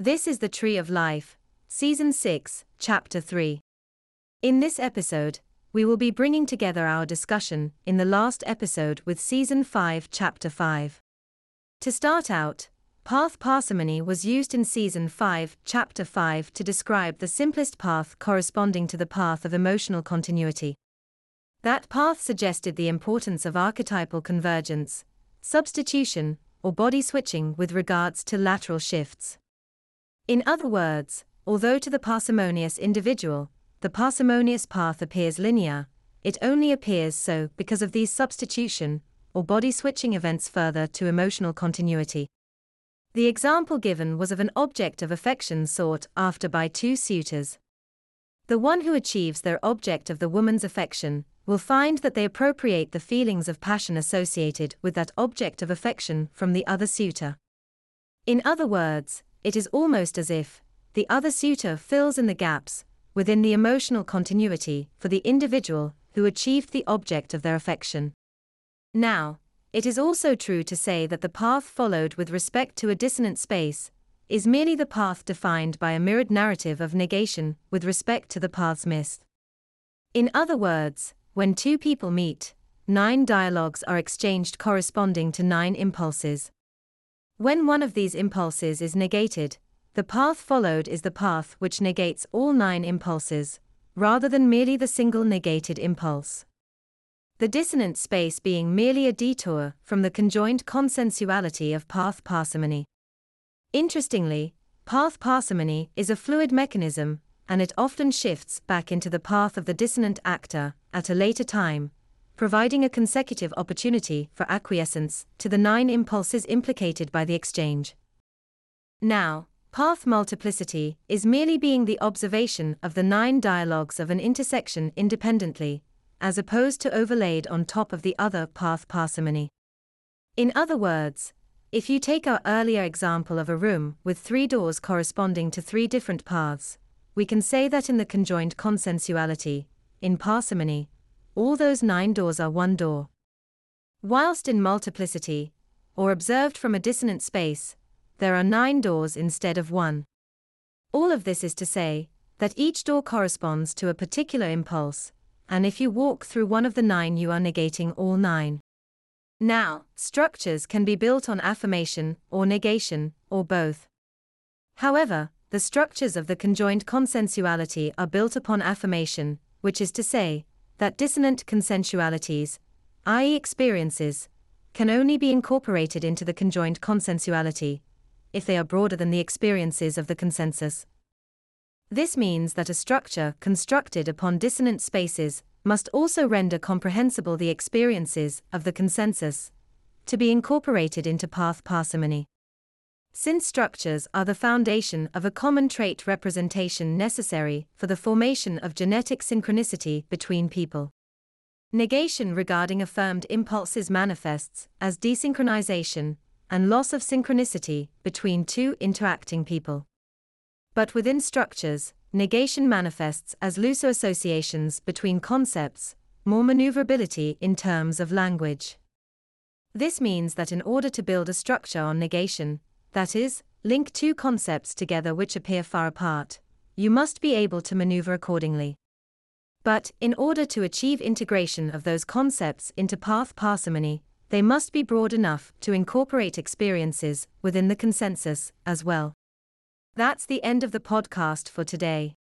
This is the Tree of Life, Season 6, Chapter 3. In this episode, we will be bringing together our discussion in the last episode with Season 5, Chapter 5. To start out, path parsimony was used in Season 5, Chapter 5 to describe the simplest path corresponding to the path of emotional continuity. That path suggested the importance of archetypal convergence, substitution, or body switching with regards to lateral shifts. In other words, although to the parsimonious individual, the parsimonious path appears linear, it only appears so because of these substitution or body switching events further to emotional continuity. The example given was of an object of affection sought after by two suitors. The one who achieves their object of the woman's affection will find that they appropriate the feelings of passion associated with that object of affection from the other suitor. In other words, it is almost as if the other suitor fills in the gaps within the emotional continuity for the individual who achieved the object of their affection. Now, it is also true to say that the path followed with respect to a dissonant space is merely the path defined by a mirrored narrative of negation with respect to the paths missed. In other words, when two people meet, nine dialogues are exchanged corresponding to nine impulses. When one of these impulses is negated, the path followed is the path which negates all nine impulses, rather than merely the single negated impulse. The dissonant space being merely a detour from the conjoined consensuality of path parsimony. Interestingly, path parsimony is a fluid mechanism and it often shifts back into the path of the dissonant actor at a later time, providing a consecutive opportunity for acquiescence to the nine impulses implicated by the exchange. Now, path multiplicity is merely being the observation of the nine dialogues of an intersection independently, as opposed to overlaid on top of the other path parsimony. In other words, if you take our earlier example of a room with three doors corresponding to three different paths, we can say that in the conjoined consensuality, in parsimony, all those nine doors are one door. Whilst in multiplicity, or observed from a dissonant space, there are nine doors instead of one. All of this is to say, that each door corresponds to a particular impulse, and if you walk through one of the nine, you are negating all nine. Now, structures can be built on affirmation, or negation, or both. However, the structures of the conjoined consensuality are built upon affirmation, which is to say, that dissonant consensualities, i.e., experiences, can only be incorporated into the conjoined consensuality if they are broader than the experiences of the consensus. This means that a structure constructed upon dissonant spaces must also render comprehensible the experiences of the consensus to be incorporated into path parsimony. Since structures are the foundation of a common trait representation necessary for the formation of genetic synchronicity between people. Negation regarding affirmed impulses manifests as desynchronization and loss of synchronicity between two interacting people. But within structures, negation manifests as looser associations between concepts, more maneuverability in terms of language. This means that in order to build a structure on negation, that is, link two concepts together which appear far apart, you must be able to maneuver accordingly. But, in order to achieve integration of those concepts into path parsimony, they must be broad enough to incorporate experiences within the consensus as well. That's the end of the podcast for today.